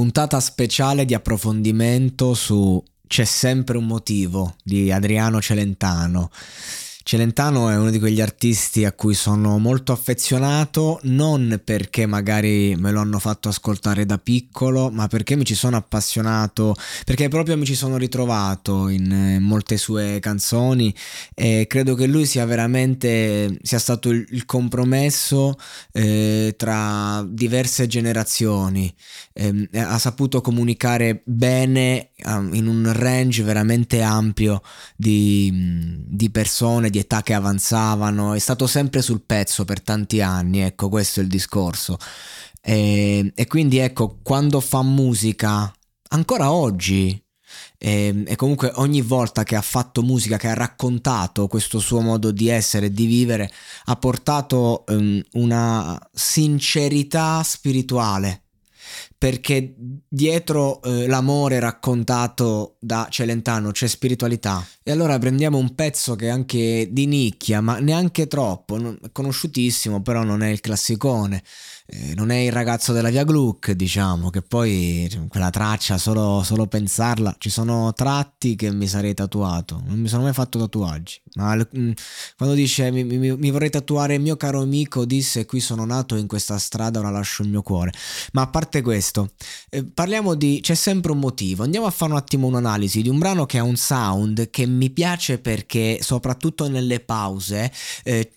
Puntata speciale di approfondimento su C'è sempre un motivo di Adriano Celentano. Celentano è uno di quegli artisti a cui sono molto affezionato, non perché magari me lo hanno fatto ascoltare da piccolo, ma perché mi ci sono appassionato, perché proprio mi ci sono ritrovato in molte sue canzoni e credo che lui sia veramente sia stato il, il compromesso eh, tra diverse generazioni. Eh, ha saputo comunicare bene eh, in un range veramente ampio di, di persone di età che avanzavano, è stato sempre sul pezzo per tanti anni, ecco questo è il discorso. E, e quindi ecco, quando fa musica, ancora oggi, e, e, comunque ogni volta che ha fatto musica, che ha raccontato questo suo modo di essere e di vivere, ha portato um, una sincerità spirituale perché dietro eh, l'amore raccontato da Celentano c'è spiritualità. E allora prendiamo un pezzo che è anche di nicchia, ma neanche troppo, non, conosciutissimo, però non è il classicone. Eh, non è il ragazzo della via Gluck, diciamo, che poi cioè, quella traccia, solo, solo, pensarla, ci sono tratti che mi sarei tatuato, non mi sono mai fatto tatuaggi, ma mm, quando dice mi, mi, mi vorrei tatuare mio caro amico, disse qui sono nato in questa strada, ora lascio il mio cuore, ma a parte questo, eh, parliamo di, c'è sempre un motivo, andiamo a fare un attimo un'analisi di un brano che ha un sound che mi piace perché soprattutto nelle pause eh,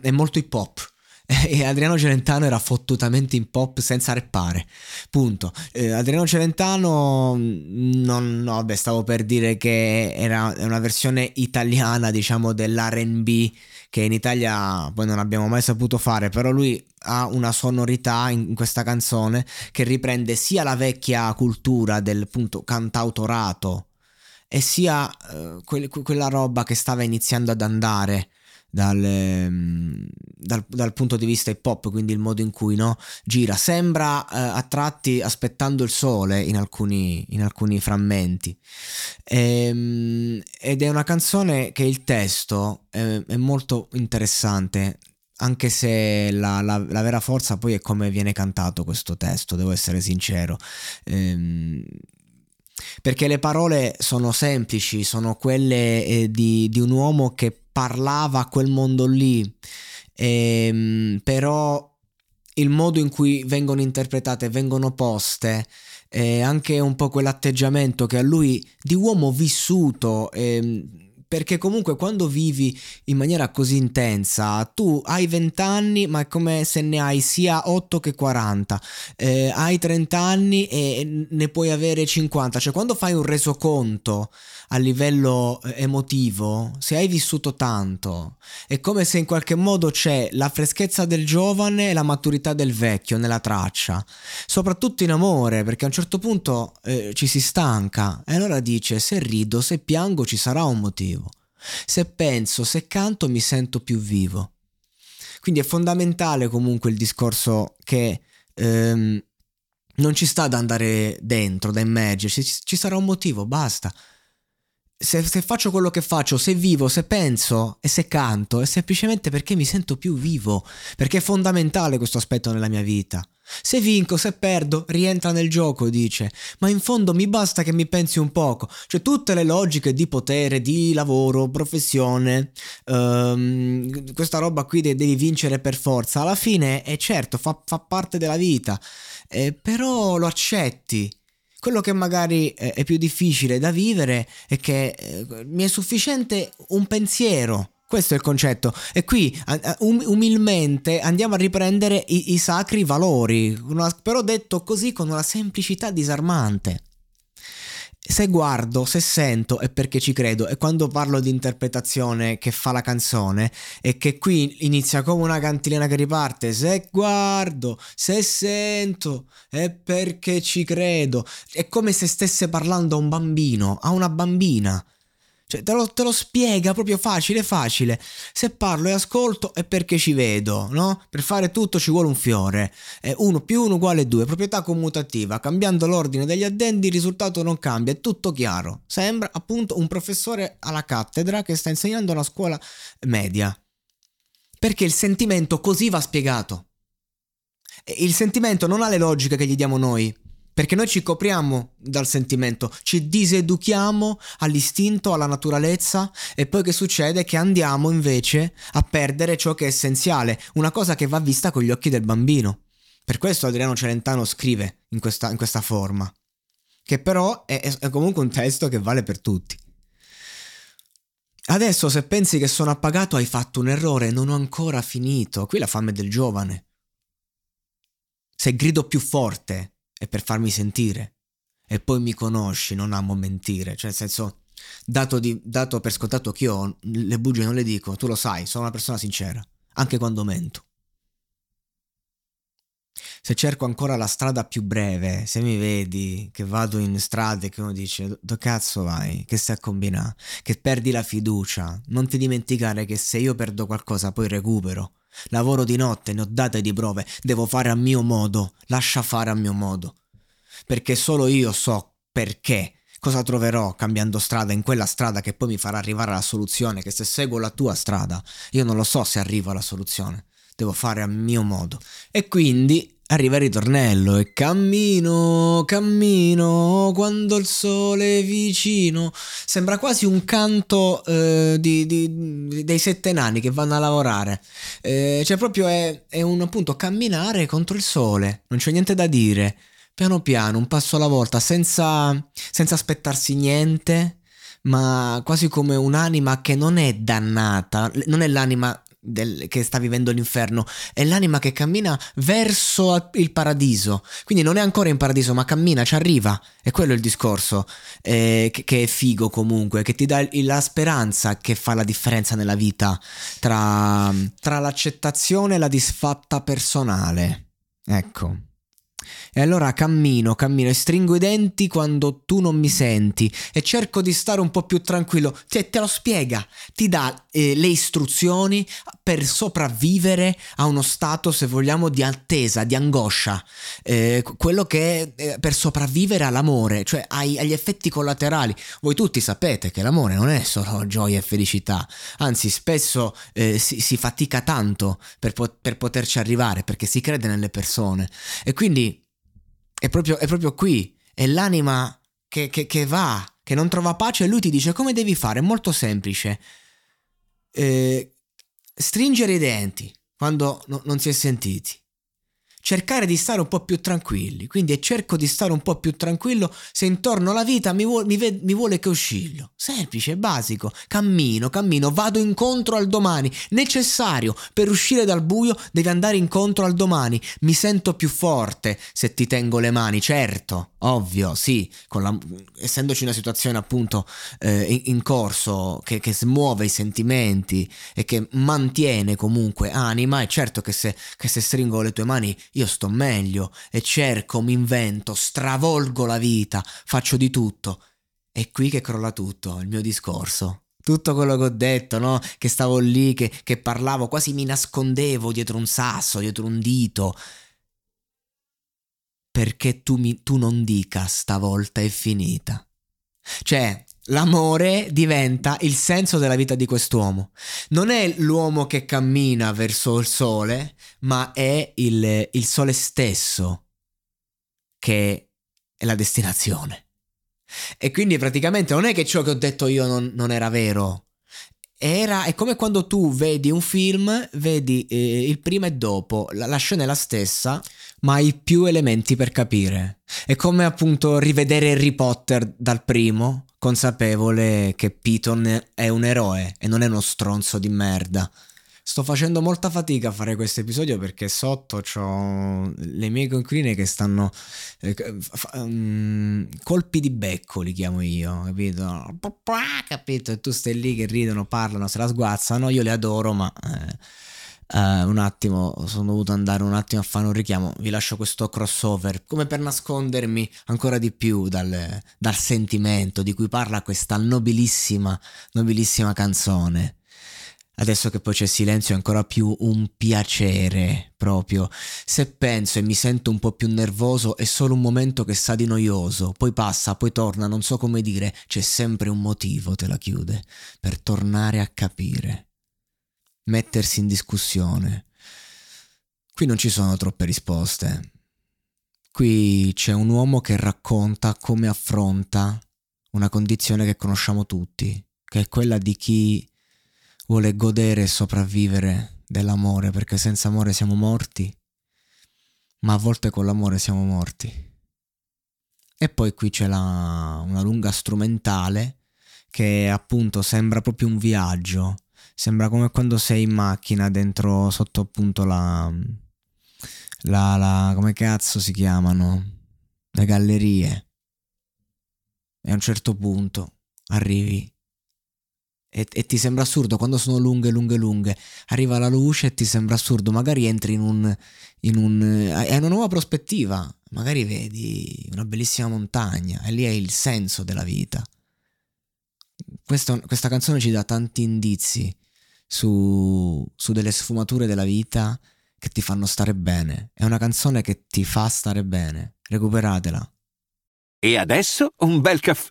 è molto hip hop e Adriano Celentano era fottutamente in pop senza reppare. Punto. Eh, Adriano Celentano, mm, non, no, beh, stavo per dire che era una versione italiana, diciamo, dell'RB che in Italia poi non abbiamo mai saputo fare, però lui ha una sonorità in, questa canzone che riprende sia la vecchia cultura del punto cantautorato e sia eh, que- quella roba che stava iniziando ad andare dal, ehm, dal, dal, punto di vista hip hop, quindi il modo in cui no, gira. Sembra eh, a tratti aspettando il sole in alcuni, in alcuni frammenti. Ehm, ed è una canzone che il testo è, è molto interessante. Anche se la, la, la, vera forza poi è come viene cantato questo testo, devo essere sincero. Ehm, perché le parole sono semplici, sono quelle eh, di, di un uomo che parlava a quel mondo lì, ehm, però il modo in cui vengono interpretate, vengono poste, eh, anche un po' quell'atteggiamento che a lui di uomo vissuto, ehm, perché comunque quando vivi in maniera così intensa, tu hai 20 anni, ma è come se ne hai sia 8 che 40, eh, hai 30 anni e ne puoi avere 50, cioè quando fai un resoconto a livello eh, emotivo, se hai vissuto tanto, è come se in qualche modo c'è la freschezza del giovane e la maturità del vecchio nella traccia, soprattutto in amore, perché a un certo punto eh, ci si stanca e allora dice se rido, se piango ci sarà un motivo. Se penso, se canto mi sento più vivo. Quindi è fondamentale comunque il discorso che ehm, Non ci sta ad andare dentro, da immergersi, ci, ci sarà un motivo, basta. Se, se, faccio quello che faccio, se vivo, se penso e se canto, è semplicemente perché mi sento più vivo, perché è fondamentale questo aspetto nella mia vita. Se vinco, se perdo, rientra nel gioco, dice, ma in fondo mi basta che mi pensi un poco, cioè tutte le logiche di potere, di lavoro, professione, um, questa roba qui devi vincere per forza, alla fine è certo, fa, fa parte della vita, eh, però lo accetti. Quello che magari è più difficile da vivere è che eh, mi è sufficiente un pensiero questo è il concetto. E qui um, umilmente andiamo a riprendere i, i sacri valori, una, però detto così con una semplicità disarmante. Se guardo, se sento è perché ci credo e quando parlo di interpretazione che fa la canzone è che qui inizia come una cantilena che riparte, se guardo, se sento è perché ci credo, è come se stesse parlando a un bambino, a una bambina. Cioè, te lo, te lo, spiega proprio facile, facile. Se parlo e ascolto è perché ci vedo, no? Per fare tutto ci vuole un fiore. 1 più 1 uguale 2, proprietà commutativa. Cambiando l'ordine degli addendi il risultato non cambia, è tutto chiaro. Sembra appunto un professore alla cattedra che sta insegnando una scuola media. Perché il sentimento così va spiegato. Il sentimento non ha le logiche che gli diamo noi. Perché noi ci copriamo dal sentimento, ci diseduchiamo all'istinto, alla naturalezza e poi che succede? Che andiamo invece a perdere ciò che è essenziale, una cosa che va vista con gli occhi del bambino. Per questo Adriano Celentano scrive in questa, in questa forma, che però è, è comunque un testo che vale per tutti. Adesso se pensi che sono appagato hai fatto un errore, non ho ancora finito. Qui la fame del giovane. Se grido più forte, è per farmi sentire. E poi mi conosci, non amo mentire. Cioè, nel senso, dato, di, dato per scontato che io le bugie non le dico, tu lo sai, sono una persona sincera, anche quando mento. Se cerco ancora la strada più breve, se mi vedi che vado in strade che uno dice dove cazzo vai, che stai a combinare, che perdi la fiducia, non ti dimenticare che se io perdo qualcosa poi recupero Lavoro di notte, ne ho date di prove, devo fare a mio modo, lascia fare a mio modo. Perché solo io so perché, cosa troverò cambiando strada in quella strada che poi mi farà arrivare alla soluzione, che se seguo la tua strada, io non lo so se arrivo alla soluzione, devo fare a mio modo. E quindi Arriva il ritornello e cammino, cammino quando il sole è vicino. Sembra quasi un canto eh, di, di, dei sette nani che vanno a lavorare. Eh, cioè proprio è, è un appunto camminare contro il sole, non c'è niente da dire. Piano piano, un passo alla volta, senza, senza aspettarsi niente, ma quasi come un'anima che non è dannata, non è l'anima del, che sta vivendo l'inferno, è l'anima che cammina verso il paradiso. Quindi non è ancora in paradiso, ma cammina, ci arriva. E quello è il discorso eh, che, che, è figo comunque, che ti dà la speranza che fa la differenza nella vita tra, tra l'accettazione e la disfatta personale. Ecco. E allora cammino, cammino e stringo i denti quando tu non mi senti e cerco di stare un po' più tranquillo. Te, te lo spiega, ti dà eh, le istruzioni per sopravvivere a uno stato, se vogliamo, di attesa, di angoscia. Eh, quello che è eh, per sopravvivere all'amore, cioè ai, agli effetti collaterali. Voi tutti sapete che l'amore non è solo gioia e felicità, anzi spesso eh, si, si, fatica tanto per, per poterci arrivare perché si crede nelle persone. E quindi è proprio, è proprio qui, è l'anima che, che, che, va, che non trova pace e lui ti dice come devi fare, è molto semplice. Eh, stringere i denti quando no, non si è sentiti cercare di stare un po' più tranquilli. Quindi cerco di stare un po' più tranquillo se intorno alla vita mi, vuole, mi, ve- mi vuole che oscillo. Semplice, basico. Cammino, cammino, vado incontro al domani. Necessario per uscire dal buio devi andare incontro al domani. Mi sento più forte se ti tengo le mani, certo, ovvio, sì, la, essendoci una situazione appunto eh, in, in, corso che, che smuove i sentimenti e che mantiene comunque anima, è certo che se, che se stringo le tue mani io sto meglio e cerco, mi invento, stravolgo la vita, faccio di tutto. È qui che crolla tutto, il mio discorso. Tutto quello che ho detto, no? Che stavo lì, che, che parlavo, quasi mi nascondevo dietro un sasso, dietro un dito. perché tu, mi, tu non dica stavolta è finita. Cioè, l'amore diventa il senso della vita di quest'uomo. Non è l'uomo che cammina verso il sole, ma è il, il sole stesso che è la destinazione. E quindi praticamente non è che ciò che ho detto io non, non era vero. Era, è come quando tu vedi un film, vedi eh, il prima e dopo, la, la scena è la stessa, ma hai più elementi per capire. È come appunto rivedere Harry Potter dal primo, consapevole che Piton è un eroe e non è uno stronzo di merda. Sto facendo molta fatica a fare questo episodio perché sotto ho le mie coinquiline che stanno eh, um, colpi di becco li chiamo io, capito? Capito? E tu stai lì che ridono, parlano, se la sguazzano, io le adoro, ma eh, eh, un attimo, sono dovuto andare un attimo a fare un richiamo, vi lascio questo crossover come per nascondermi ancora di più dal, dal sentimento di cui parla questa nobilissima, nobilissima canzone. Adesso che poi c'è silenzio è ancora più un piacere proprio. Se penso e mi sento un po' più nervoso è solo un momento che sa di noioso, poi passa, poi torna, non so come dire, c'è sempre un motivo, te la chiude, per tornare a capire. Mettersi in discussione. Qui non ci sono troppe risposte. Qui c'è un uomo che racconta come affronta una condizione che conosciamo tutti, che è quella di chi vuole godere e sopravvivere dell'amore, perché senza amore siamo morti, ma a volte con l'amore siamo morti. E poi qui c'è la, una lunga strumentale che appunto sembra proprio un viaggio, sembra come quando sei in macchina dentro sotto appunto la, la, la come cazzo si chiamano? Le gallerie. E a un certo punto arrivi e, e, ti sembra assurdo quando sono lunghe, lunghe, lunghe. Arriva la luce e ti sembra assurdo. Magari entri in un. In un è una nuova prospettiva. Magari vedi una bellissima montagna e lì è il senso della vita. Questo, questa canzone ci dà tanti indizi su, su delle sfumature della vita che ti fanno stare bene. È una canzone che ti fa stare bene. Recuperatela. E adesso un bel caffè